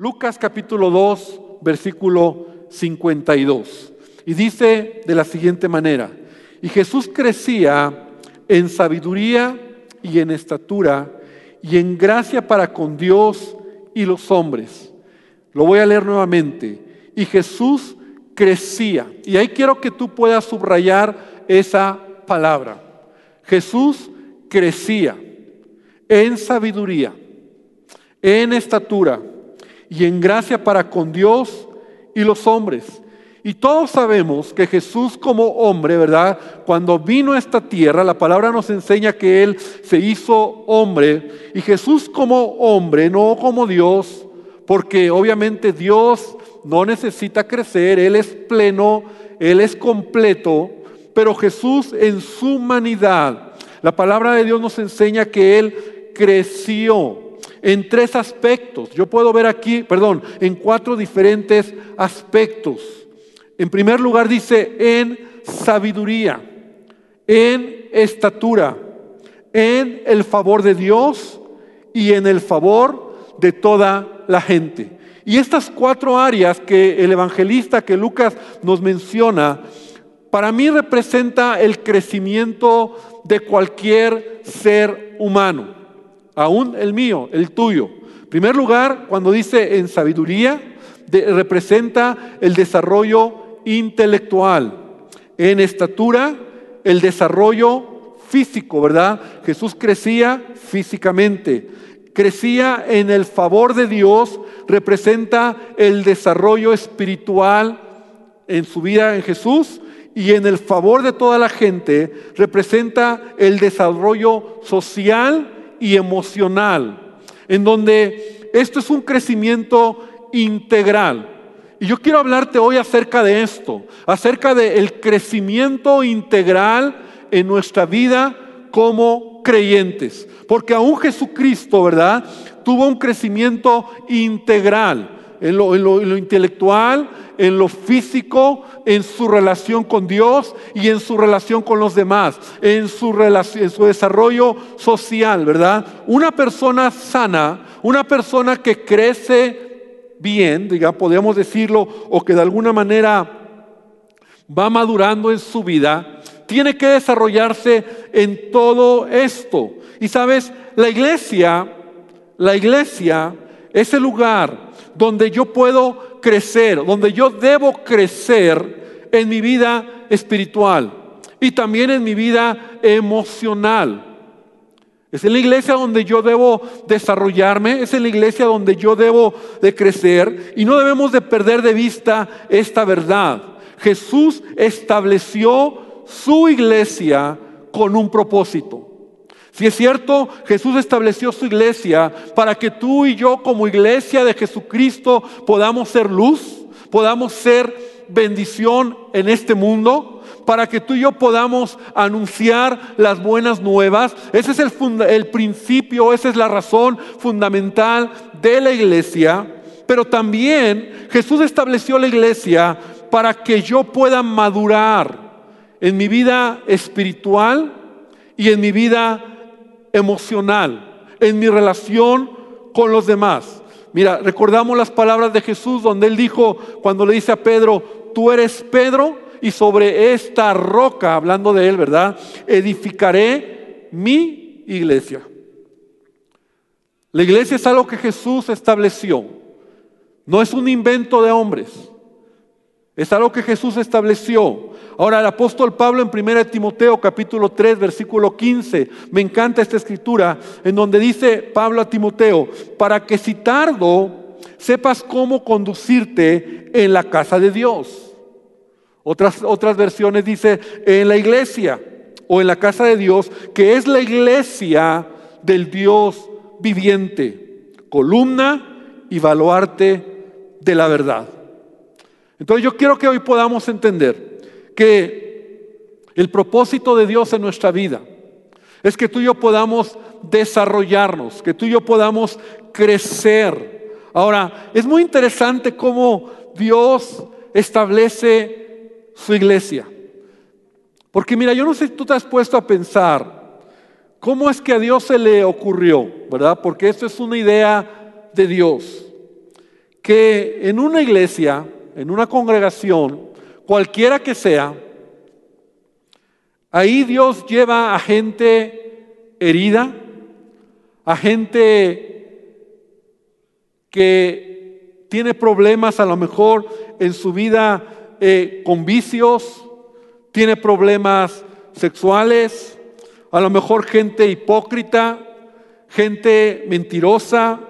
Lucas capítulo 2, versículo 52. Y dice de la siguiente manera, y Jesús crecía en sabiduría y en estatura y en gracia para con Dios y los hombres. Lo voy a leer nuevamente. Y Jesús crecía. Y ahí quiero que tú puedas subrayar esa palabra. Jesús crecía en sabiduría, en estatura y en gracia para con Dios y los hombres. Y todos sabemos que Jesús como hombre, ¿verdad? Cuando vino a esta tierra, la palabra nos enseña que Él se hizo hombre. Y Jesús como hombre, no como Dios, porque obviamente Dios no necesita crecer, Él es pleno, Él es completo, pero Jesús en su humanidad, la palabra de Dios nos enseña que Él creció en tres aspectos. Yo puedo ver aquí, perdón, en cuatro diferentes aspectos. En primer lugar dice en sabiduría, en estatura, en el favor de Dios y en el favor de toda la gente. Y estas cuatro áreas que el evangelista, que Lucas nos menciona, para mí representa el crecimiento de cualquier ser humano, aún el mío, el tuyo. En primer lugar, cuando dice en sabiduría, representa el desarrollo intelectual, en estatura, el desarrollo físico, ¿verdad? Jesús crecía físicamente, crecía en el favor de Dios, representa el desarrollo espiritual en su vida en Jesús y en el favor de toda la gente representa el desarrollo social y emocional, en donde esto es un crecimiento integral. Y yo quiero hablarte hoy acerca de esto, acerca del crecimiento integral en nuestra vida como creyentes. Porque aún Jesucristo, ¿verdad? Tuvo un crecimiento integral en lo, intelectual, en lo físico, en su relación con Dios y en su relación con los demás, en su, en su desarrollo social, ¿verdad? Una persona sana, una persona que crece bien, digamos, podríamos decirlo, o que de alguna manera va madurando en su vida, tiene que desarrollarse en todo esto. Y sabes, la iglesia, la iglesia es el lugar donde yo puedo crecer, donde yo debo crecer en mi vida espiritual y también en mi vida emocional. Es en la iglesia donde yo debo desarrollarme, es en la iglesia donde yo debo de crecer y no debemos de perder de vista esta verdad. Jesús estableció su iglesia con un propósito. Si es cierto, Jesús estableció su iglesia para que tú y yo como iglesia de Jesucristo podamos ser luz, podamos ser bendición en este mundo para que tú y yo podamos anunciar las buenas nuevas. Ese es el, el principio, esa es la razón fundamental de la iglesia. Pero también Jesús estableció la iglesia para que yo pueda madurar en mi vida espiritual y en mi vida emocional, en mi relación con los demás. Mira, recordamos las palabras de Jesús donde él dijo, cuando le dice a Pedro, tú eres Pedro y sobre esta roca, hablando de él, ¿verdad? Edificaré mi iglesia. La iglesia es algo que Jesús estableció. No es un invento de hombres. Es algo que Jesús estableció. Ahora el apóstol Pablo en 1 Timoteo capítulo 3 versículo 15, me encanta esta escritura en donde dice Pablo a Timoteo, para que si tardo sepas cómo conducirte en la casa de Dios otras, otras versiones dice en la iglesia o en la casa de Dios, que es la iglesia del Dios viviente, columna y baluarte de la verdad. Entonces yo quiero que hoy podamos entender que el propósito de Dios en nuestra vida es que tú y yo podamos desarrollarnos, que tú y yo podamos crecer. Ahora, es muy interesante cómo Dios establece su iglesia. Porque mira, yo no sé si tú te has puesto a pensar cómo es que a Dios se le ocurrió, ¿verdad? Porque esto es una idea de Dios. que en una iglesia, en una congregación, cualquiera que sea, ahí Dios lleva a gente herida, a gente que tiene problemas a lo mejor en su vida eh, con vicios, tiene problemas sexuales, a lo mejor gente hipócrita, gente mentirosa,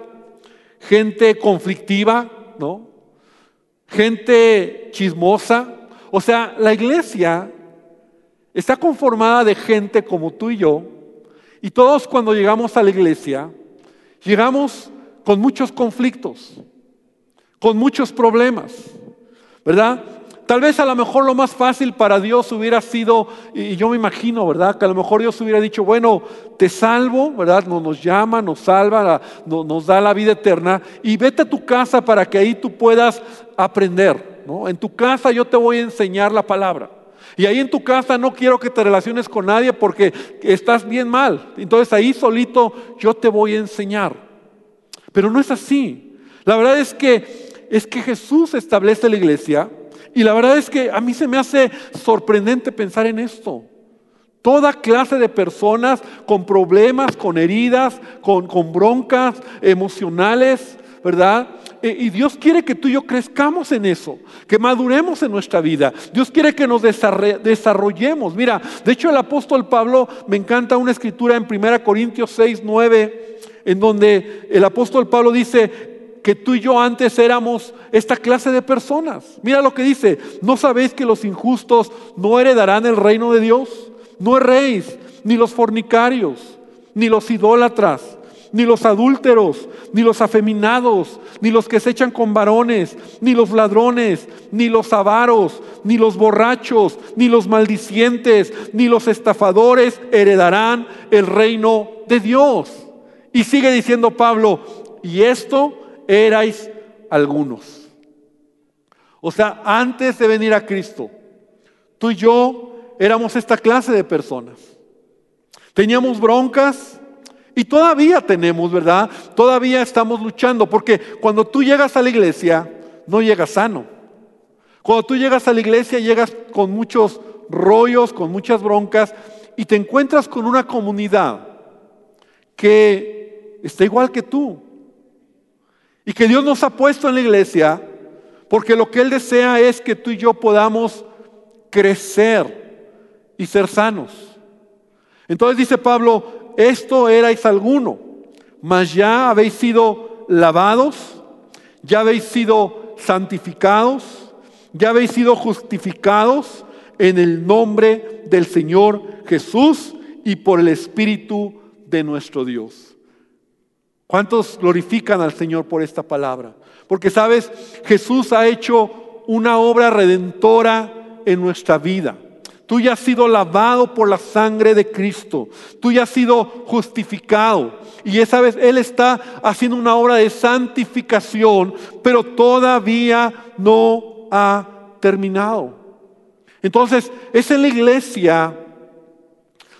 gente conflictiva, ¿no? Gente chismosa. O sea, la iglesia está conformada de gente como tú y yo, y todos cuando llegamos a la iglesia, llegamos con muchos conflictos, con muchos problemas, ¿verdad? Tal vez a lo mejor lo más fácil para Dios hubiera sido, y yo me imagino, ¿verdad? Que a lo mejor Dios hubiera dicho, bueno, te salvo, ¿verdad? Nos, llama, nos salva, nos, da la vida eterna y vete a tu casa para que ahí tú puedas aprender, ¿no? En tu casa yo te voy a enseñar la palabra. Y ahí en tu casa no quiero que te relaciones con nadie porque estás bien mal. Entonces ahí solito yo te voy a enseñar. Pero no es así. La verdad es que es que Jesús establece la iglesia y la verdad es que a mí se me hace sorprendente pensar en esto. Toda clase de personas con problemas, con heridas, con, broncas emocionales, ¿verdad? E, y Dios quiere que tú y yo crezcamos en eso, que maduremos en nuestra vida. Dios quiere que nos desarrollemos. Mira, de hecho el apóstol Pablo, me encanta una escritura en 1 Corintios 6, 9, en donde el apóstol Pablo dice, que tú y yo antes éramos esta clase de personas. Mira lo que dice, ¿no sabéis que los injustos no heredarán el reino de Dios? No erréis, ni los fornicarios, ni los idólatras, ni los adúlteros, ni los afeminados, ni los que se echan con varones, ni los ladrones, ni los avaros, ni los borrachos, ni los maldicientes, ni los estafadores heredarán el reino de Dios. Y sigue diciendo Pablo, y esto erais algunos. O sea, antes de venir a Cristo, tú y yo éramos esta clase de personas. Teníamos broncas y todavía tenemos, ¿verdad? Todavía estamos luchando porque cuando tú llegas a la iglesia, no llegas sano. Cuando tú llegas a la iglesia, llegas con muchos rollos, con muchas broncas y te encuentras con una comunidad que está igual que tú, y que Dios nos ha puesto en la iglesia porque lo que Él desea es que tú y yo podamos crecer y ser sanos. Entonces dice Pablo, esto erais alguno, mas ya habéis sido lavados, ya habéis sido santificados, ya habéis sido justificados en el nombre del Señor Jesús y por el Espíritu de nuestro Dios. ¿Cuántos glorifican al Señor por esta palabra? Porque sabes, Jesús ha hecho una obra redentora en nuestra vida. Tú ya has sido lavado por la sangre de Cristo. Tú ya has sido justificado. Y esa vez Él está haciendo una obra de santificación, pero todavía no ha terminado. Entonces, es en la iglesia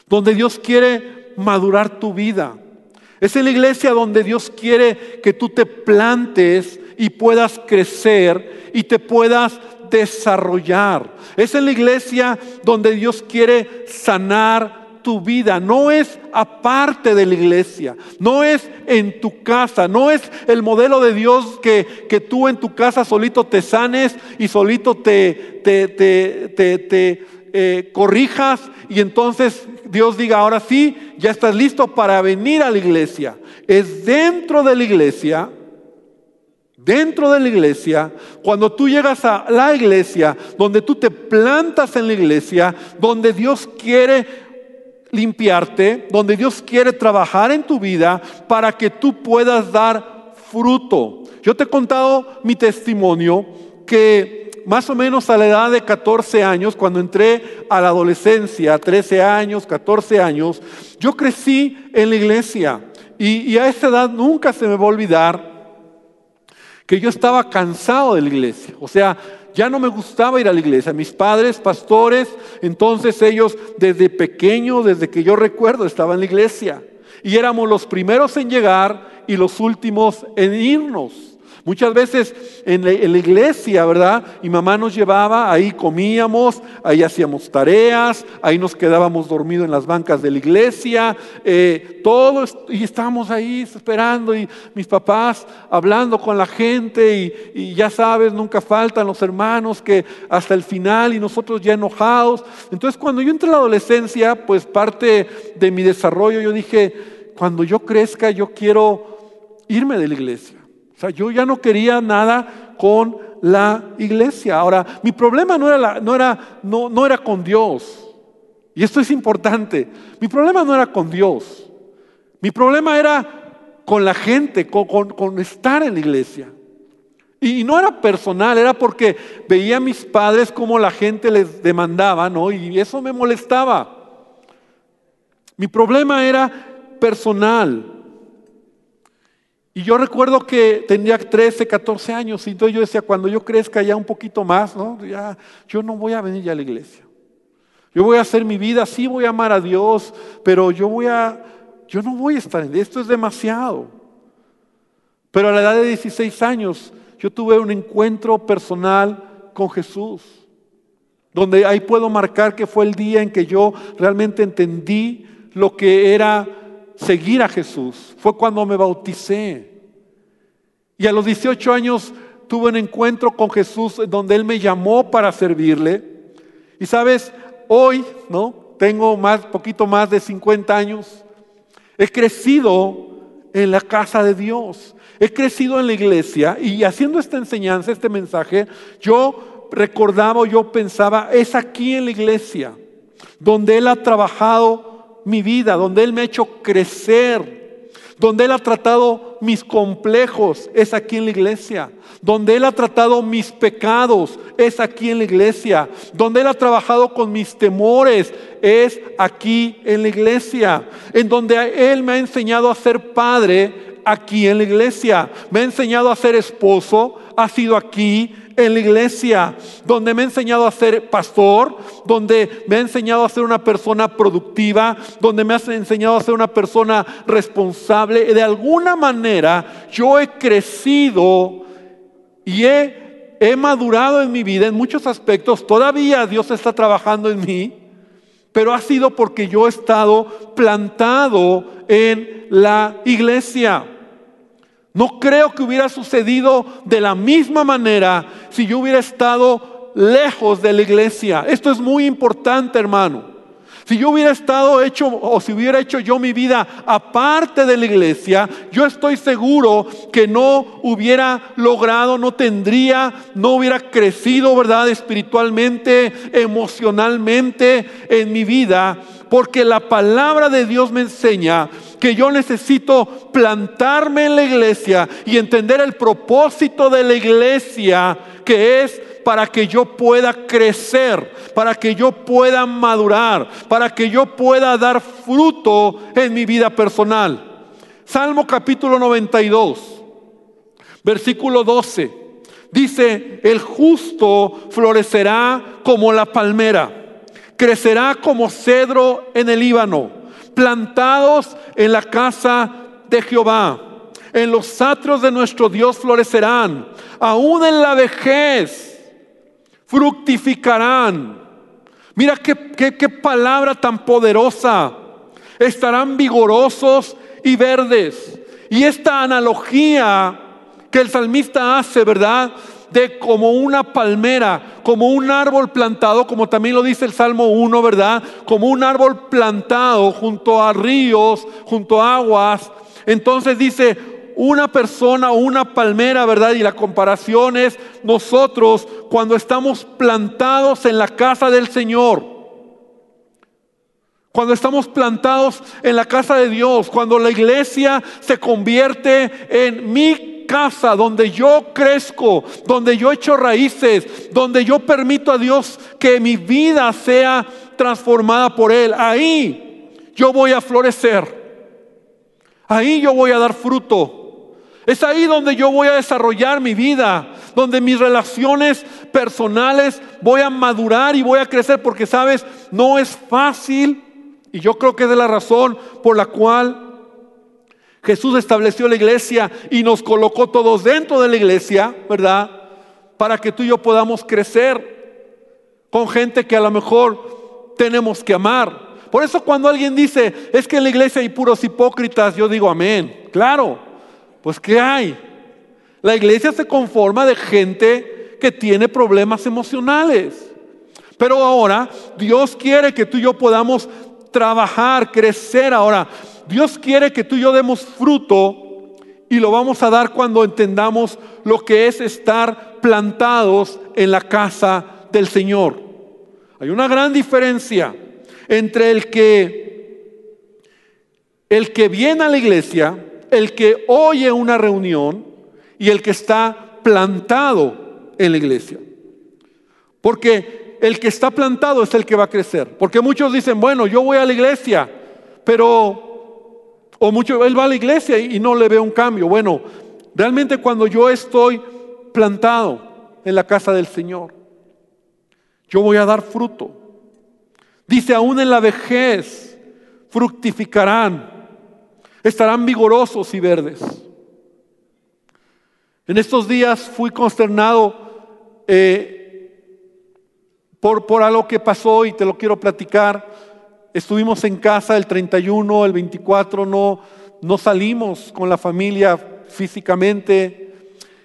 donde Dios quiere madurar tu vida. Es en la iglesia donde Dios quiere que tú te plantes y puedas crecer y te puedas desarrollar. Es en la iglesia donde Dios quiere sanar tu vida. No es aparte de la iglesia, no es en tu casa, no es el modelo de Dios que, que tú en tu casa solito te sanes y solito te, te, te, te eh, corrijas y entonces Dios diga, ahora sí, ya estás listo para venir a la iglesia. Es dentro de la iglesia, dentro de la iglesia, cuando tú llegas a la iglesia, donde tú te plantas en la iglesia, donde Dios quiere limpiarte, donde Dios quiere trabajar en tu vida para que tú puedas dar fruto. Yo te he contado mi testimonio que más o menos a la edad de 14 años, cuando entré a la adolescencia, 13 años, 14 años, yo crecí en la iglesia. Y, a esa edad nunca se me va a olvidar que yo estaba cansado de la iglesia. O sea, ya no me gustaba ir a la iglesia. Mis padres, pastores, entonces ellos desde pequeño, desde que yo recuerdo, estaban en la iglesia. Y éramos los primeros en llegar y los últimos en irnos. Muchas veces en la, iglesia, ¿verdad? Mi mamá nos llevaba, ahí comíamos, ahí hacíamos tareas, ahí nos quedábamos dormidos en las bancas de la iglesia, eh, todos, y estábamos ahí esperando, y mis papás hablando con la gente, y, ya sabes, nunca faltan los hermanos que hasta el final, y nosotros ya enojados. Entonces, cuando yo entré a la adolescencia, pues parte de mi desarrollo, yo dije, cuando yo crezca, yo quiero irme de la iglesia. Sea, yo ya no quería nada con la iglesia. Ahora, mi problema no era, no era, no, no era con Dios. Y esto es importante. Mi problema no era con Dios. Mi problema era con la gente, con, estar en la iglesia. Y no era personal, era porque veía a mis padres como la gente les demandaba, ¿no? Y eso me molestaba. Mi problema era personal. Y yo recuerdo que tenía 13, 14 años, y entonces yo decía, cuando yo crezca ya un poquito más, ¿no? Ya, yo no voy a venir ya a la iglesia. Yo voy a hacer mi vida, sí voy a amar a Dios, pero yo voy a, yo no voy a estar en esto, es demasiado. Pero a la edad de 16 años, yo tuve un encuentro personal con Jesús, donde ahí puedo marcar que fue el día en que yo realmente entendí lo que era seguir a Jesús. Fue cuando me bauticé. Y a los 18 años tuve un encuentro con Jesús donde Él me llamó para servirle. Y sabes, hoy, ¿no? Tengo más, poquito más de 50 años. He crecido en la casa de Dios. He crecido en la iglesia y haciendo esta enseñanza, este mensaje, yo recordaba, yo pensaba, es aquí en la iglesia donde Él ha trabajado mi vida, donde Él me ha hecho crecer, donde Él ha tratado mis complejos, es aquí en la iglesia. Donde Él ha tratado mis pecados, es aquí en la iglesia. Donde Él ha trabajado con mis temores, es aquí en la iglesia. En donde Él me ha enseñado a ser padre, aquí en la iglesia. Me ha enseñado a ser esposo, ha sido aquí en la iglesia, donde me ha enseñado a ser pastor, donde me ha enseñado a ser una persona productiva, donde me ha enseñado a ser una persona responsable. De alguna manera yo he crecido y he, he madurado en mi vida en muchos aspectos. Todavía Dios está trabajando en mí, pero ha sido porque yo he estado plantado en la iglesia. No creo que hubiera sucedido de la misma manera si yo hubiera estado lejos de la iglesia. Esto es muy importante, hermano. Si yo hubiera estado hecho o si hubiera hecho yo mi vida aparte de la iglesia, yo estoy seguro que no hubiera logrado, no tendría, no hubiera crecido, ¿verdad? Espiritualmente, emocionalmente en mi vida, porque la palabra de Dios me enseña que yo necesito plantarme en la iglesia y entender el propósito de la iglesia, que es para que yo pueda crecer, para que yo pueda madurar, para que yo pueda dar fruto en mi vida personal. Salmo capítulo 92, versículo 12. Dice, el justo florecerá como la palmera, crecerá como cedro en el Líbano plantados en la casa de Jehová. En los atrios de nuestro Dios florecerán, aún en la vejez fructificarán. Mira qué, qué palabra tan poderosa. Estarán vigorosos y verdes. Y esta analogía que el salmista hace, ¿verdad? De como una palmera, como un árbol plantado, como también lo dice el Salmo 1, ¿verdad? Como un árbol plantado junto a ríos, junto a aguas. Entonces dice, una persona una palmera, ¿verdad? Y la comparación es nosotros cuando estamos plantados en la casa del Señor. Cuando estamos plantados en la casa de Dios, cuando la iglesia se convierte en mi casa, donde yo crezco, donde yo echo raíces, donde yo permito a Dios que mi vida sea transformada por Él, ahí yo voy a florecer. Ahí yo voy a dar fruto. Es ahí donde yo voy a desarrollar mi vida, donde mis relaciones personales voy a madurar y voy a crecer, porque sabes, no es fácil, y yo creo que es de la razón por la cual Jesús estableció la iglesia y nos colocó todos dentro de la iglesia, ¿verdad? Para que tú y yo podamos crecer con gente que a lo mejor tenemos que amar. Por eso cuando alguien dice, es que en la iglesia hay puros hipócritas, yo digo, amén. Claro, pues ¿qué hay? La iglesia se conforma de gente que tiene problemas emocionales. Pero ahora Dios quiere que tú y yo podamos trabajar, crecer ahora. Dios quiere que tú y yo demos fruto y lo vamos a dar cuando entendamos lo que es estar plantados en la casa del Señor. Hay una gran diferencia entre el que el que viene a la iglesia, el que oye una reunión y el que está plantado en la iglesia. Porque el que está plantado es el que va a crecer. Porque muchos dicen, bueno, yo voy a la iglesia, pero o mucho, él va a la iglesia y, no le ve un cambio. Bueno, realmente cuando yo estoy plantado en la casa del Señor, yo voy a dar fruto. Dice, aún en la vejez fructificarán, estarán vigorosos y verdes. En estos días fui consternado eh, por, por algo que pasó y te lo quiero platicar estuvimos en casa el 31, el 24, no, no salimos con la familia físicamente.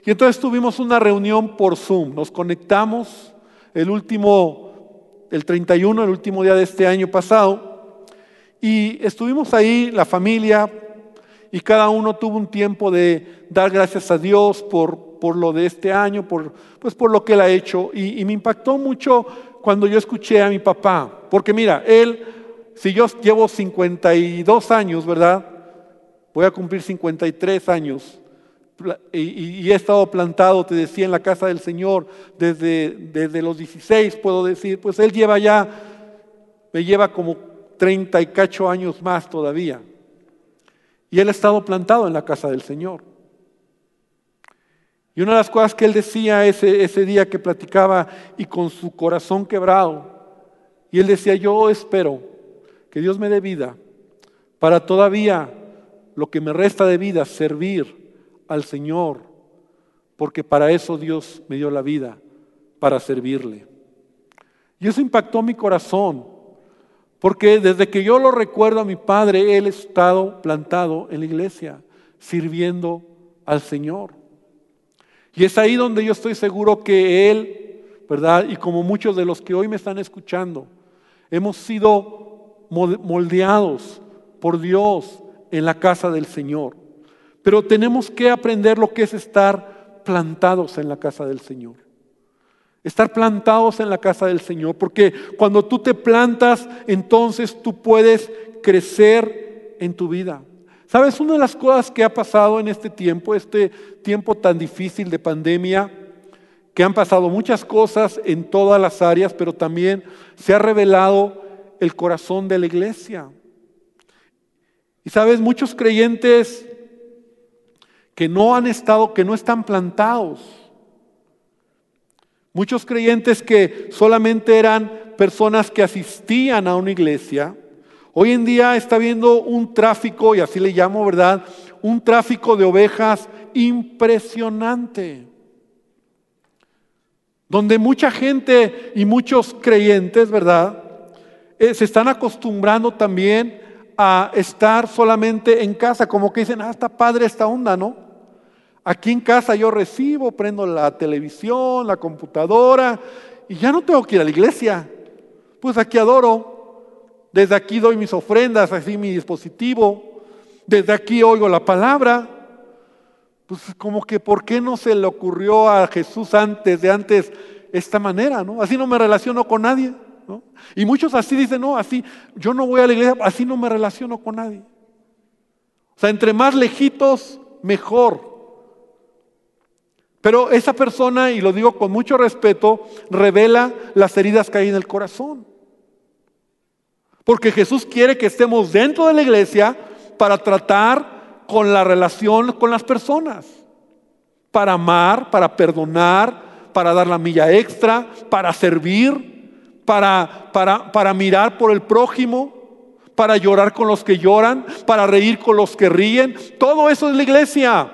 Y entonces tuvimos una reunión por Zoom. Nos conectamos el último, el 31, el último día de este año pasado. Y estuvimos ahí, la familia, y cada uno tuvo un tiempo de dar gracias a Dios por, por lo de este año, por, pues por lo que él ha hecho. Y, y me impactó mucho cuando yo escuché a mi papá, porque mira, él si yo llevo 52 años, ¿verdad? Voy a cumplir 53 años. Y, he estado plantado, te decía, en la casa del Señor desde, desde los 16, puedo decir. Pues Él lleva ya, me lleva como 30 y cacho años más todavía. Y Él ha estado plantado en la casa del Señor. Y una de las cosas que Él decía ese, ese día que platicaba y con su corazón quebrado, y Él decía, yo espero que Dios me dé vida para todavía lo que me resta de vida servir al Señor, porque para eso Dios me dio la vida, para servirle. Y eso impactó mi corazón, porque desde que yo lo recuerdo a mi padre, él ha estado plantado en la iglesia, sirviendo al Señor. Y es ahí donde yo estoy seguro que él, ¿verdad? Y como muchos de los que hoy me están escuchando, hemos sido moldeados por Dios en la casa del Señor. Pero tenemos que aprender lo que es estar plantados en la casa del Señor. Estar plantados en la casa del Señor, porque cuando tú te plantas, entonces tú puedes crecer en tu vida. ¿Sabes? Una de las cosas que ha pasado en este tiempo, este tiempo tan difícil de pandemia, que han pasado muchas cosas en todas las áreas, pero también se ha revelado el corazón de la iglesia. Y sabes, muchos creyentes que no han estado, que no están plantados. Muchos creyentes que solamente eran personas que asistían a una iglesia. Hoy en día está habiendo un tráfico, y así le llamo, ¿verdad? Un tráfico de ovejas impresionante. Donde mucha gente y muchos creyentes, ¿verdad? Eh, se están acostumbrando también a estar solamente en casa, como que dicen, ah, está padre esta onda, ¿no? Aquí en casa yo recibo, prendo la televisión, la computadora, y ya no tengo que ir a la iglesia. Pues aquí adoro. Desde aquí doy mis ofrendas, así mi dispositivo. Desde aquí oigo la palabra. Pues como que, ¿por qué no se le ocurrió a Jesús antes de antes esta manera, no? Así no me relaciono con nadie. Y muchos así dicen, no, así, yo no voy a la iglesia, así no me relaciono con nadie. O sea, entre más lejitos, mejor. Pero esa persona, y lo digo con mucho respeto, revela las heridas que hay en el corazón. Porque Jesús quiere que estemos dentro de la iglesia para tratar con la relación con las personas. Para amar, para perdonar, para dar la milla extra, para servir para, para, mirar por el prójimo, para llorar con los que lloran, para reír con los que ríen. Todo eso es la iglesia.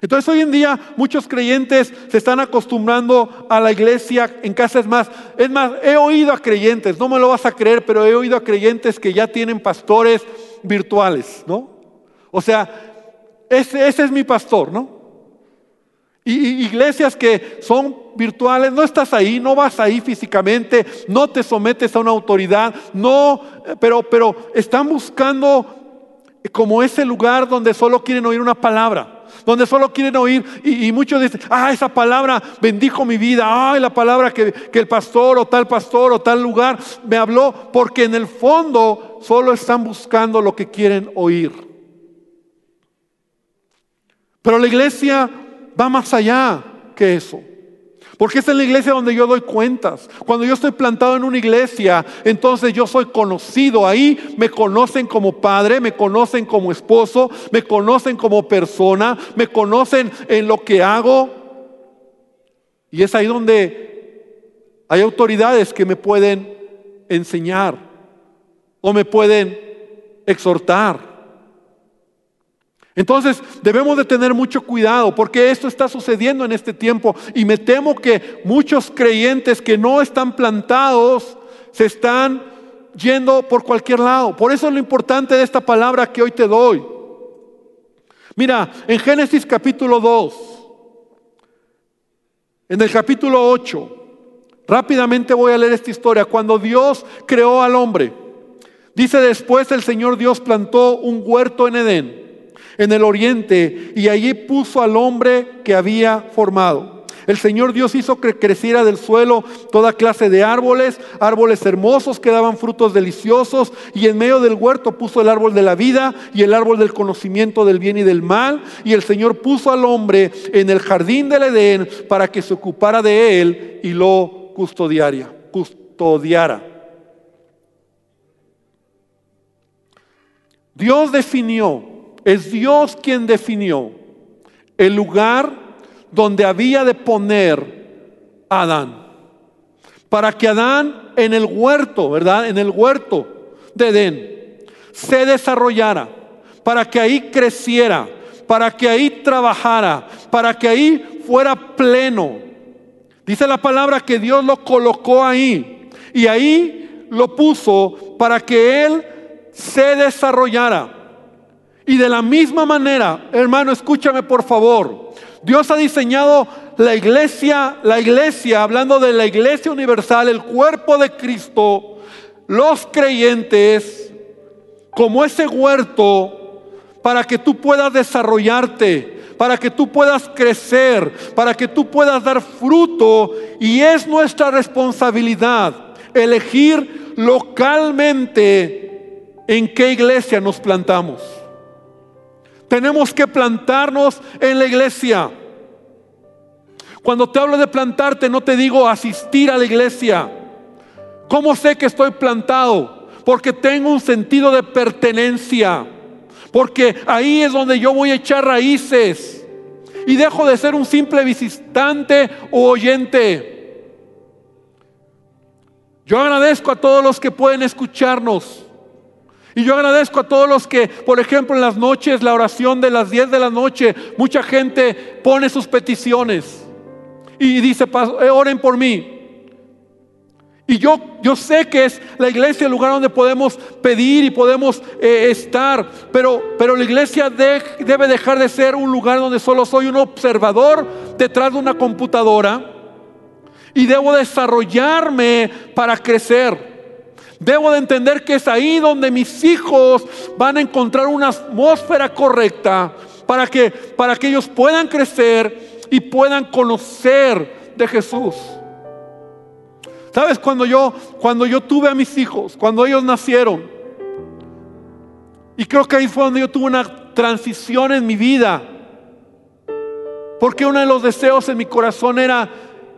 Entonces hoy en día muchos creyentes se están acostumbrando a la iglesia en casa. Es más, es más, he oído a creyentes, no me lo vas a creer, pero he oído a creyentes que ya tienen pastores virtuales, ¿no? O sea, ese, ese es mi pastor, ¿no? Y, iglesias que son virtuales, no estás ahí, no vas ahí físicamente, no te sometes a una autoridad, no, pero, pero están buscando como ese lugar donde solo quieren oír una palabra donde solo quieren oír y, muchos dicen, ah, esa palabra bendijo mi vida, ay, la palabra que, que, el pastor o tal pastor o tal lugar me habló, porque en el fondo solo están buscando lo que quieren oír. Pero la iglesia va más allá que eso. Porque es en la iglesia donde yo doy cuentas. Cuando yo estoy plantado en una iglesia, entonces yo soy conocido. Ahí me conocen como padre, me conocen como esposo, me conocen como persona, me conocen en lo que hago. Y es ahí donde hay autoridades que me pueden enseñar o me pueden exhortar. Entonces debemos de tener mucho cuidado porque esto está sucediendo en este tiempo y me temo que muchos creyentes que no están plantados se están yendo por cualquier lado. Por eso es lo importante de esta palabra que hoy te doy. Mira, en Génesis capítulo 2, en el capítulo 8, rápidamente voy a leer esta historia. Cuando Dios creó al hombre, dice después el Señor Dios plantó un huerto en Edén en el oriente y allí puso al hombre que había formado. El Señor Dios hizo que creciera del suelo toda clase de árboles, árboles hermosos que daban frutos deliciosos, y en medio del huerto puso el árbol de la vida y el árbol del conocimiento del bien y del mal, y el Señor puso al hombre en el jardín del Edén para que se ocupara de él y lo custodiara. custodiara. Dios definió es Dios quien definió el lugar donde había de poner a Adán. Para que Adán en el huerto, ¿verdad? En el huerto de Edén se desarrollara, para que ahí creciera, para que ahí trabajara, para que ahí fuera pleno. Dice la palabra que Dios lo colocó ahí y ahí lo puso para que él se desarrollara. Y de la misma manera, hermano, escúchame por favor. Dios ha diseñado la iglesia, la iglesia, hablando de la iglesia universal, el cuerpo de Cristo, los creyentes, como ese huerto, para que tú puedas desarrollarte, para que tú puedas crecer, para que tú puedas dar fruto. Y es nuestra responsabilidad elegir localmente en qué iglesia nos plantamos. Tenemos que plantarnos en la iglesia. Cuando te hablo de plantarte, no te digo asistir a la iglesia. ¿Cómo sé que estoy plantado? Porque tengo un sentido de pertenencia. Porque ahí es donde yo voy a echar raíces. Y dejo de ser un simple visitante o oyente. Yo agradezco a todos los que pueden escucharnos. Y yo agradezco a todos los que, por ejemplo, en las noches, la oración de las 10 de la noche, mucha gente pone sus peticiones y dice, eh, oren por mí. Y yo, yo sé que es la iglesia el lugar donde podemos pedir y podemos eh, estar, pero, pero la iglesia debe dejar de ser un lugar donde solo soy un observador detrás de una computadora y debo desarrollarme para crecer. Debo de entender que es ahí donde mis hijos van a encontrar una atmósfera correcta para que, para que ellos puedan crecer y puedan conocer de Jesús. ¿Sabes? Cuando yo, cuando yo tuve a mis hijos, cuando ellos nacieron, y creo que ahí fue donde yo tuve una transición en mi vida, porque uno de los deseos en mi corazón era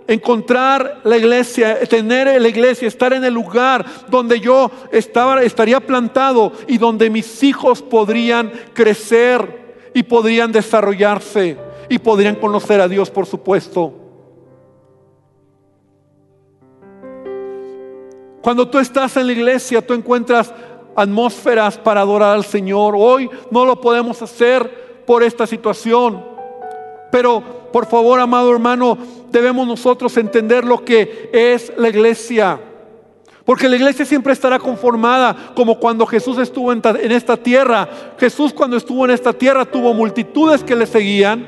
encontrar la iglesia, tener la iglesia, estar en el lugar donde yo estaba, estaría plantado y donde mis hijos podrían crecer y podrían desarrollarse y podrían conocer a Dios, por supuesto. Cuando tú estás en la iglesia, tú encuentras atmósferas para adorar al Señor. Hoy no lo podemos hacer por esta situación. Pero por favor, amado hermano, debemos nosotros entender lo que es la iglesia. Porque la iglesia siempre estará conformada como cuando Jesús estuvo en, esta tierra. Jesús cuando estuvo en esta tierra tuvo multitudes que le seguían.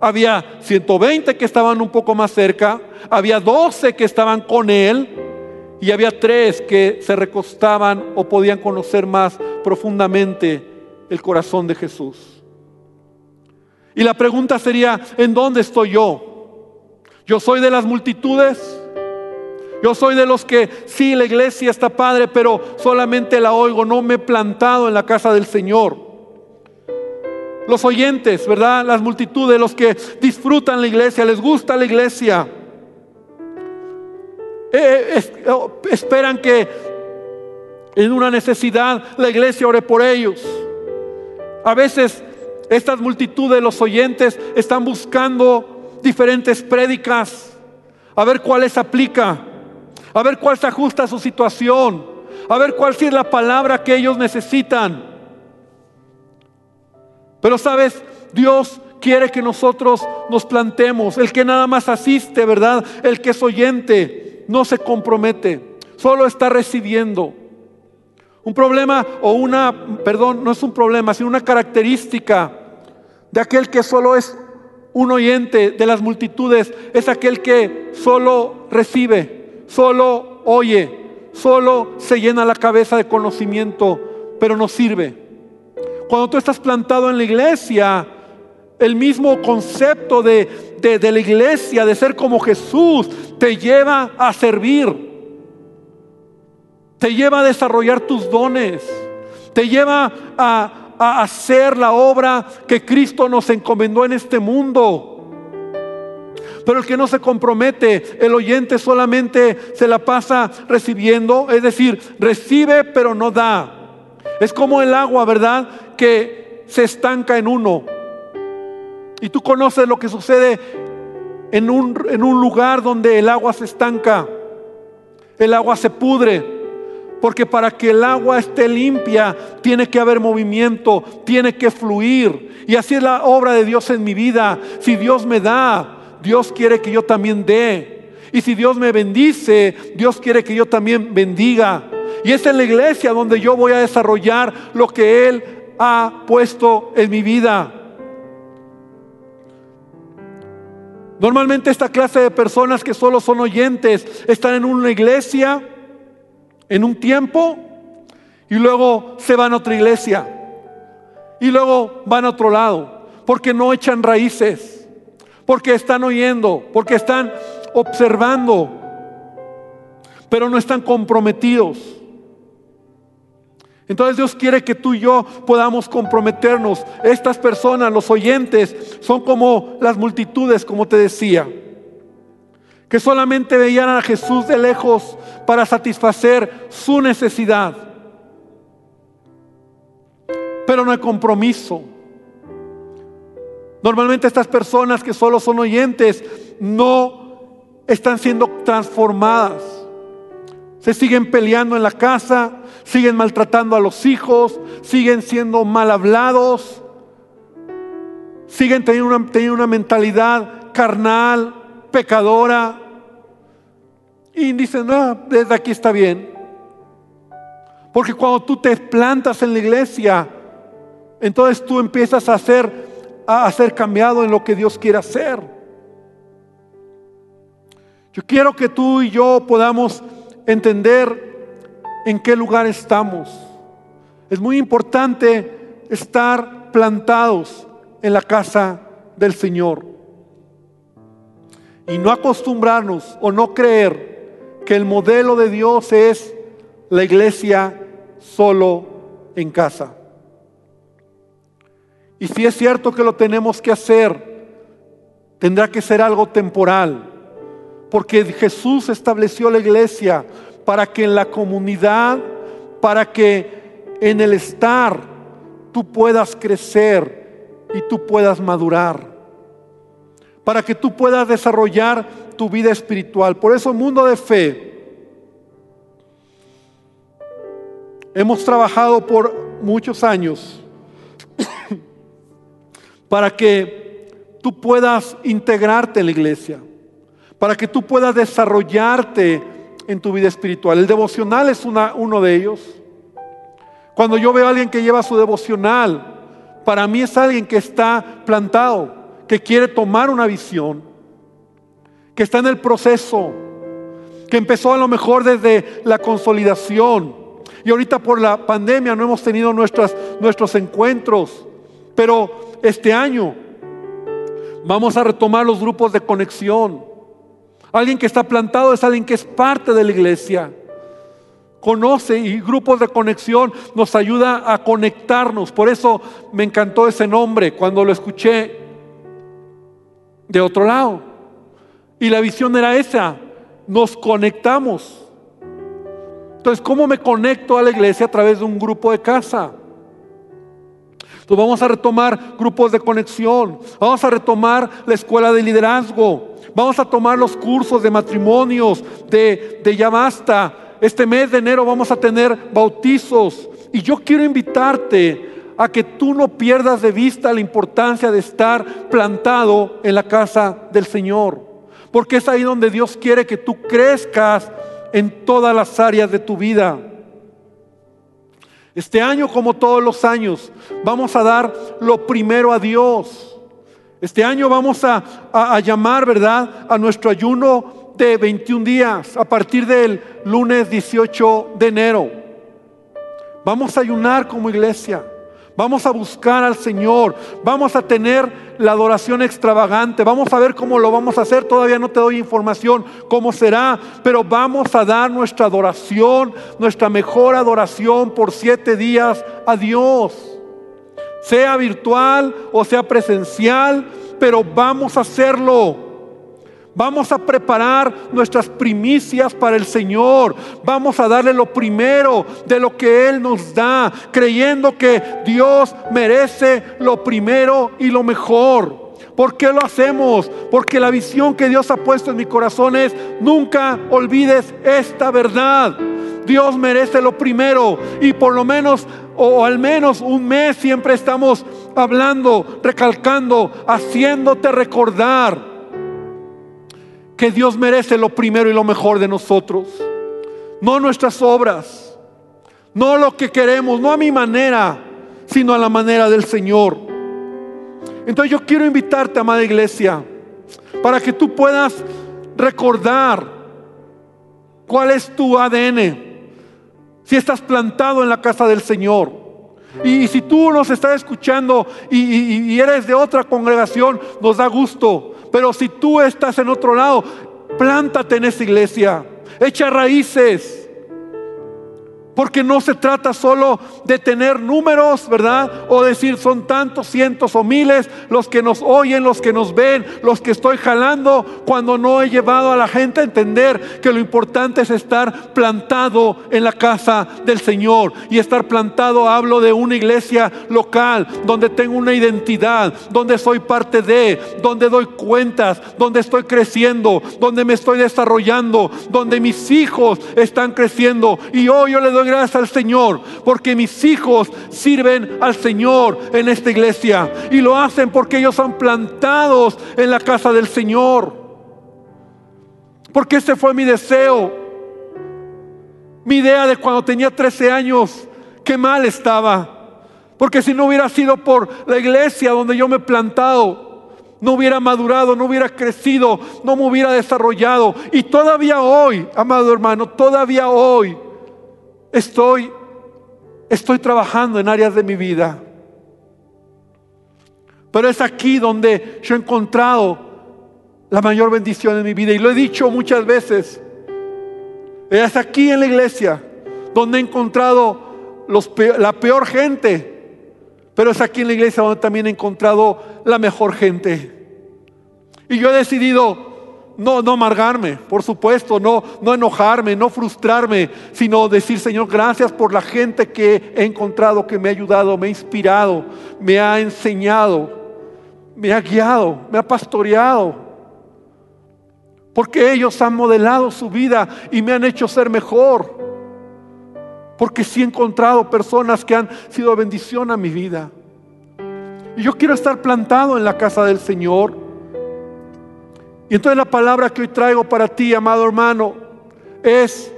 Había 120 que estaban un poco más cerca. Había 12 que estaban con él. Y había tres que se recostaban o podían conocer más profundamente el corazón de Jesús. Y la pregunta sería, ¿en dónde estoy yo? ¿Yo soy de las multitudes? Yo soy de los que sí, la iglesia está padre, pero solamente la oigo, no me he plantado en la casa del Señor. Los oyentes, ¿verdad? Las multitudes, los que disfrutan la iglesia, les gusta la iglesia. Eh, eh, oh, esperan que en una necesidad la iglesia ore por ellos. A veces estas multitudes, los oyentes, están buscando diferentes prédicas, a ver cuál les aplica a ver cuál se ajusta a su situación, a ver cuál es la palabra que ellos necesitan. Pero sabes, Dios quiere que nosotros nos plantemos. El que nada más asiste, ¿verdad? El que es oyente, no se compromete, solo está recibiendo. Un problema o una, perdón, no es un problema, sino una característica de aquel que solo es un oyente de las multitudes, es aquel que solo recibe solo oye, solo se llena la cabeza de conocimiento, pero no sirve. Cuando tú estás plantado en la iglesia, el mismo concepto de, de, la iglesia, de ser como Jesús, te lleva a servir, te lleva a desarrollar tus dones, te lleva a, a hacer la obra que Cristo nos encomendó en este mundo. Pero el que no se compromete, el oyente solamente se la pasa recibiendo, es decir, recibe pero no da. Es como el agua, ¿verdad? Que se estanca en uno. Y tú conoces lo que sucede en un, en un lugar donde el agua se estanca. El agua se pudre. Porque para que el agua esté limpia, tiene que haber movimiento, tiene que fluir. Y así es la obra de Dios en mi vida. Si Dios me da, Dios quiere que yo también dé. Y si Dios me bendice, Dios quiere que yo también bendiga. Y es en la iglesia donde yo voy a desarrollar lo que Él ha puesto en mi vida. Normalmente esta clase de personas que solo son oyentes están en una iglesia, en un tiempo, y luego se van a otra iglesia. Y luego van a otro lado, porque no echan raíces porque están oyendo, porque están observando, pero no están comprometidos. Entonces Dios quiere que tú y yo podamos comprometernos. Estas personas, los oyentes, son como las multitudes, como te decía, que solamente veían a Jesús de lejos para satisfacer su necesidad. Pero no hay compromiso. Normalmente estas personas que solo son oyentes no están siendo transformadas. Se siguen peleando en la casa, siguen maltratando a los hijos, siguen siendo mal hablados, siguen teniendo una, teniendo una mentalidad carnal, pecadora. Y dicen, desde aquí está bien. Porque cuando tú te plantas en la iglesia, entonces tú empiezas a hacer a ser cambiado en lo que Dios quiere hacer. Yo quiero que tú y yo podamos entender en qué lugar estamos. Es muy importante estar plantados en la casa del Señor. Y no acostumbrarnos o no creer que el modelo de Dios es la iglesia solo en casa. Y si es cierto que lo tenemos que hacer, tendrá que ser algo temporal. Porque Jesús estableció la iglesia para que en la comunidad, para que en el estar tú puedas crecer y tú puedas madurar. Para que tú puedas desarrollar tu vida espiritual. Por eso, mundo de fe, hemos trabajado por muchos años para que tú puedas integrarte en la iglesia, para que tú puedas desarrollarte en tu vida espiritual. El devocional es uno de ellos. Cuando yo veo a alguien que lleva su devocional, para mí es alguien que está plantado, que quiere tomar una visión, que está en el proceso, que empezó a lo mejor desde la consolidación. Y ahorita por la pandemia no hemos tenido nuestras, nuestros encuentros, pero este año vamos a retomar los grupos de conexión. Alguien que está plantado es alguien que es parte de la iglesia. Conoce y grupos de conexión nos ayuda a conectarnos. Por eso me encantó ese nombre cuando lo escuché de otro lado. Y la visión era esa, nos conectamos. Entonces, ¿cómo me conecto a la iglesia a través de un grupo de casa? Entonces vamos a retomar grupos de conexión, vamos a retomar la escuela de liderazgo, Vamos a tomar los cursos de matrimonios, de, de ya basta. Este mes de enero vamos a tener bautizos. Y yo quiero invitarte a que tú no pierdas de vista la importancia de estar plantado en la casa del Señor. Porque es ahí donde Dios quiere que tú crezcas en todas las áreas de tu vida. Este año, como todos los años, vamos a dar lo primero a Dios. Este año vamos a, llamar, ¿verdad?, a nuestro ayuno de 21 días a partir del lunes 18 de enero. Vamos a ayunar como iglesia. Vamos a buscar al Señor. Vamos a tener la adoración extravagante. Vamos a ver cómo lo vamos a hacer. Todavía no te doy información cómo será. Pero vamos a dar nuestra adoración, nuestra mejor adoración por siete días a Dios sea virtual o sea presencial, pero vamos a hacerlo. Vamos a preparar nuestras primicias para el Señor. Vamos a darle lo primero de lo que Él nos da, creyendo que Dios merece lo primero y lo mejor. ¿Por qué lo hacemos? Porque la visión que Dios ha puesto en mi corazón es, nunca olvides esta verdad. Dios merece lo primero y por lo menos o al menos un mes siempre estamos hablando, recalcando, haciéndote recordar que Dios merece lo primero y lo mejor de nosotros. No nuestras obras, no lo que queremos, no a mi manera, sino a la manera del Señor. Entonces yo quiero invitarte, amada iglesia, para que tú puedas recordar cuál es tu ADN si estás plantado en la casa del Señor. Y, si tú nos estás escuchando y, eres de otra congregación, nos da gusto. Pero si tú estás en otro lado, plántate en esa iglesia. Echa raíces. Porque no se trata solo de tener números, ¿verdad? O decir son tantos, cientos o miles los que nos oyen, los que nos ven, los que estoy jalando, cuando no he llevado a la gente a entender que lo importante es estar plantado en la casa del Señor. Y estar plantado, hablo de una iglesia local, donde tengo una identidad, donde soy parte de, donde doy cuentas, donde estoy creciendo, donde me estoy desarrollando, donde mis hijos están creciendo. Y hoy yo le doy gracias al Señor porque mis hijos sirven al Señor en esta iglesia y lo hacen porque ellos son plantados en la casa del Señor. Porque ese fue mi deseo. Mi idea de cuando tenía 13 años, qué mal estaba. Porque si no hubiera sido por la iglesia donde yo me he plantado, no hubiera madurado, no hubiera crecido, no me hubiera desarrollado. Y todavía hoy, amado hermano, todavía hoy estoy, estoy trabajando en áreas de mi vida. Pero es aquí donde yo he encontrado la mayor bendición en mi vida. Y lo he dicho muchas veces. Es aquí en la iglesia donde he encontrado la peor gente. Pero es aquí en la iglesia donde también he encontrado la mejor gente. Y yo he decidido no, no amargarme, por supuesto, no, no enojarme, no frustrarme, sino decir, Señor, gracias por la gente que he encontrado, que me ha ayudado, me ha inspirado, me ha enseñado, me ha guiado, me ha pastoreado. Porque ellos han modelado su vida y me han hecho ser mejor. Porque sí he encontrado personas que han sido bendición a mi vida. Y yo quiero estar plantado en la casa del Señor. Y entonces la palabra que hoy traigo para ti, amado hermano, es,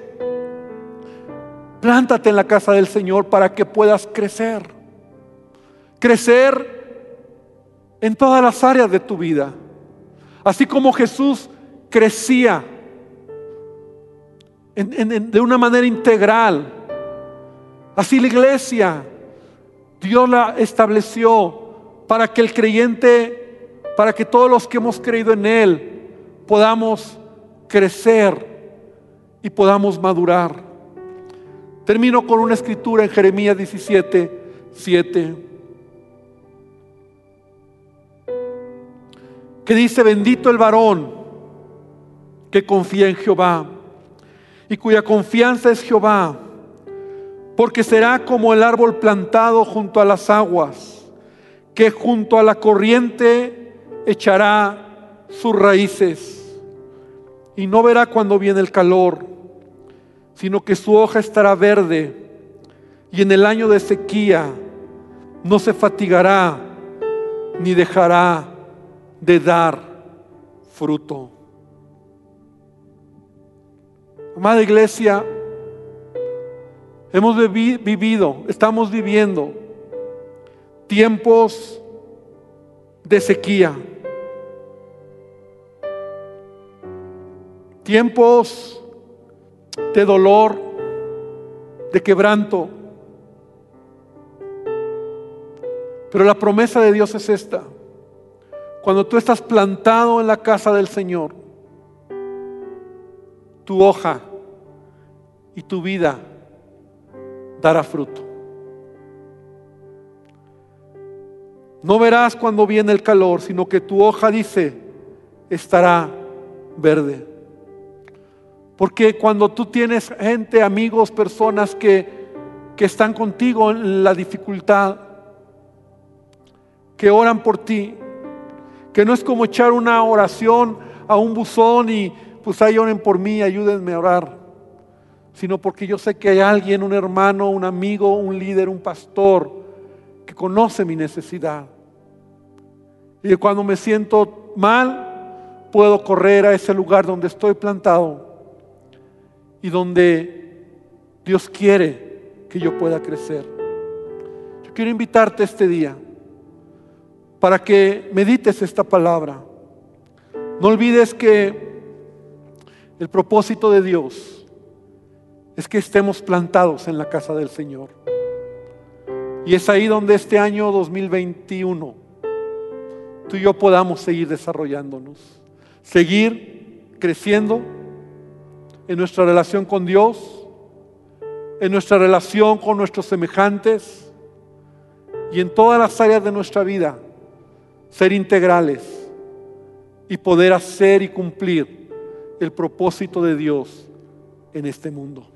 plántate en la casa del Señor para que puedas crecer. Crecer en todas las áreas de tu vida. Así como Jesús crecía de una manera integral. Así la iglesia, Dios la estableció para que el creyente, para que todos los que hemos creído en Él podamos crecer y podamos madurar. Termino con una escritura en Jeremías 17, 7. Que dice, bendito el varón que confía en Jehová y cuya confianza es Jehová, porque será como el árbol plantado junto a las aguas que junto a la corriente echará sus raíces y no verá cuando viene el calor, sino que su hoja estará verde y en el año de sequía no se fatigará ni dejará de dar fruto. Amada iglesia, hemos vivido, estamos viviendo tiempos de sequía, tiempos de dolor, de quebranto. Pero la promesa de Dios es esta. Cuando tú estás plantado en la casa del Señor, tu hoja y tu vida dará fruto. No verás cuando viene el calor, sino que tu hoja dice, estará verde. Porque cuando tú tienes gente, amigos, personas que, que están contigo en la dificultad, que oran por ti, que no es como echar una oración a un buzón y pues ahí oren por mí, ayúdenme a orar, sino porque yo sé que hay alguien, un hermano, un amigo, un líder, un pastor, que conoce mi necesidad. Y cuando me siento mal, puedo correr a ese lugar donde estoy plantado y donde Dios quiere que yo pueda crecer. Yo quiero invitarte este día para que medites esta palabra. No olvides que el propósito de Dios es que estemos plantados en la casa del Señor. Y es ahí donde este año 2021 tú y yo podamos seguir desarrollándonos, seguir creciendo en nuestra relación con Dios, en nuestra relación con nuestros semejantes y en todas las áreas de nuestra vida, ser integrales y poder hacer y cumplir el propósito de Dios en este mundo.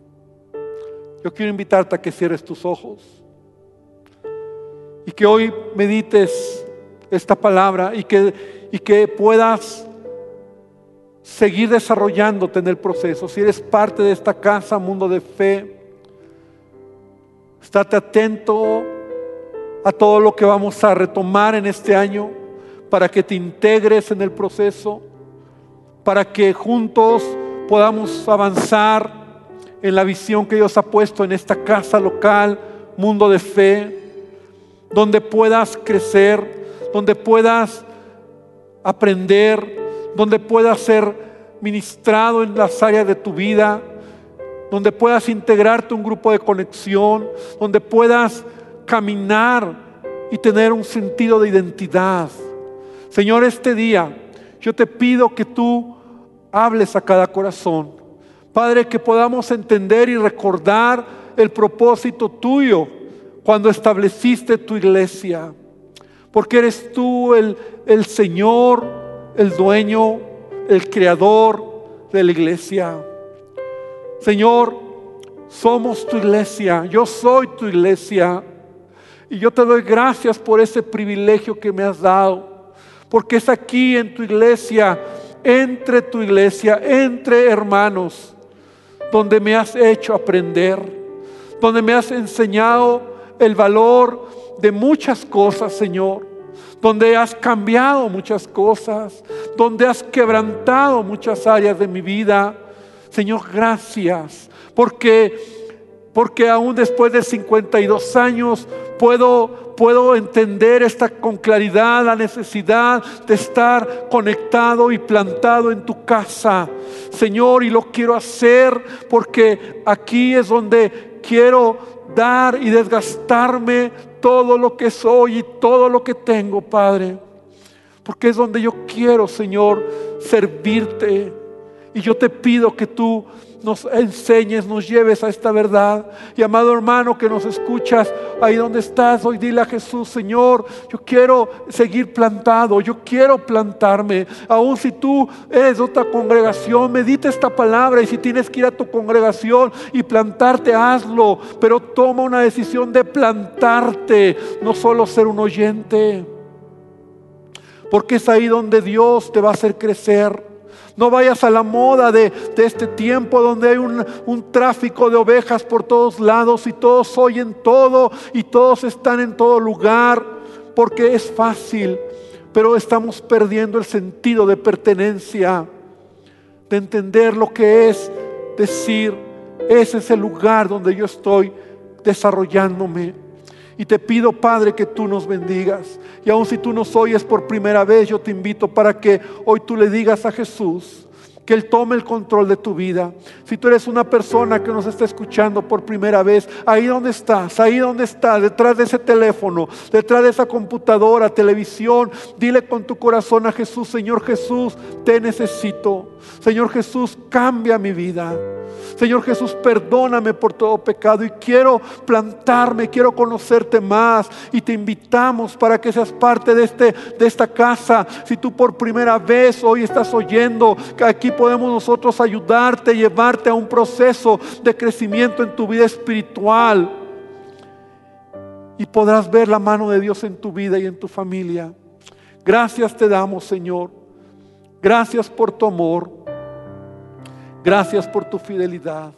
Yo quiero invitarte a que cierres tus ojos y que hoy medites esta palabra y que, y que puedas seguir desarrollándote en el proceso. Si eres parte de esta casa, mundo de fe, estate atento a todo lo que vamos a retomar en este año para que te integres en el proceso, para que juntos podamos avanzar en la visión que Dios ha puesto en esta casa local, mundo de fe, donde puedas crecer donde puedas aprender, donde puedas ser ministrado en las áreas de tu vida, donde puedas integrarte a un grupo de conexión, donde puedas caminar y tener un sentido de identidad. Señor, este día yo te pido que tú hables a cada corazón. Padre, que podamos entender y recordar el propósito tuyo cuando estableciste tu iglesia porque eres tú el, el Señor, el dueño, el creador de la iglesia. Señor, somos tu iglesia, yo soy tu iglesia. Y yo te doy gracias por ese privilegio que me has dado, porque es aquí en tu iglesia, entre tu iglesia, entre hermanos, donde me has hecho aprender, donde me has enseñado el valor de muchas cosas, Señor, donde has cambiado muchas cosas, donde has quebrantado muchas áreas de mi vida. Señor, gracias, porque porque aún después de 52 años puedo, puedo entender esta con claridad la necesidad de estar conectado y plantado en tu casa, Señor, y lo quiero hacer porque aquí es donde quiero dar y desgastarme todo lo que soy y todo lo que tengo, Padre. Porque es donde yo quiero, Señor, servirte. Y yo te pido que tú nos enseñes, nos lleves a esta verdad. Y amado hermano que nos escuchas, ahí donde estás, hoy dile a Jesús, Señor, yo quiero seguir plantado, yo quiero plantarme. Aun si tú eres de otra congregación, medita esta palabra y si tienes que ir a tu congregación y plantarte, hazlo. Pero toma una decisión de plantarte, no solo ser un oyente. Porque es ahí donde Dios te va a hacer crecer. No vayas a la moda de, este tiempo donde hay un, un, tráfico de ovejas por todos lados y todos oyen todo y todos están en todo lugar porque es fácil, pero estamos perdiendo el sentido de pertenencia, de entender lo que es decir, ese es el lugar donde yo estoy desarrollándome. Y te pido, Padre, que tú nos bendigas. Y aun si tú nos oyes por primera vez, yo te invito para que hoy tú le digas a Jesús, que Él tome el control de tu vida. Si tú eres una persona que nos está escuchando por primera vez, ahí donde estás, ahí donde estás, detrás de ese teléfono, detrás de esa computadora, televisión, dile con tu corazón a Jesús, Señor Jesús, te necesito. Señor Jesús, cambia mi vida. Señor Jesús, perdóname por todo pecado y quiero plantarme, quiero conocerte más y te invitamos para que seas parte de, este, de esta casa. Si tú por primera vez hoy estás oyendo que aquí podemos nosotros ayudarte, llevarte a un proceso de crecimiento en tu vida espiritual y podrás ver la mano de Dios en tu vida y en tu familia. Gracias te damos, Señor. Gracias por tu amor. Gracias por tu fidelidad.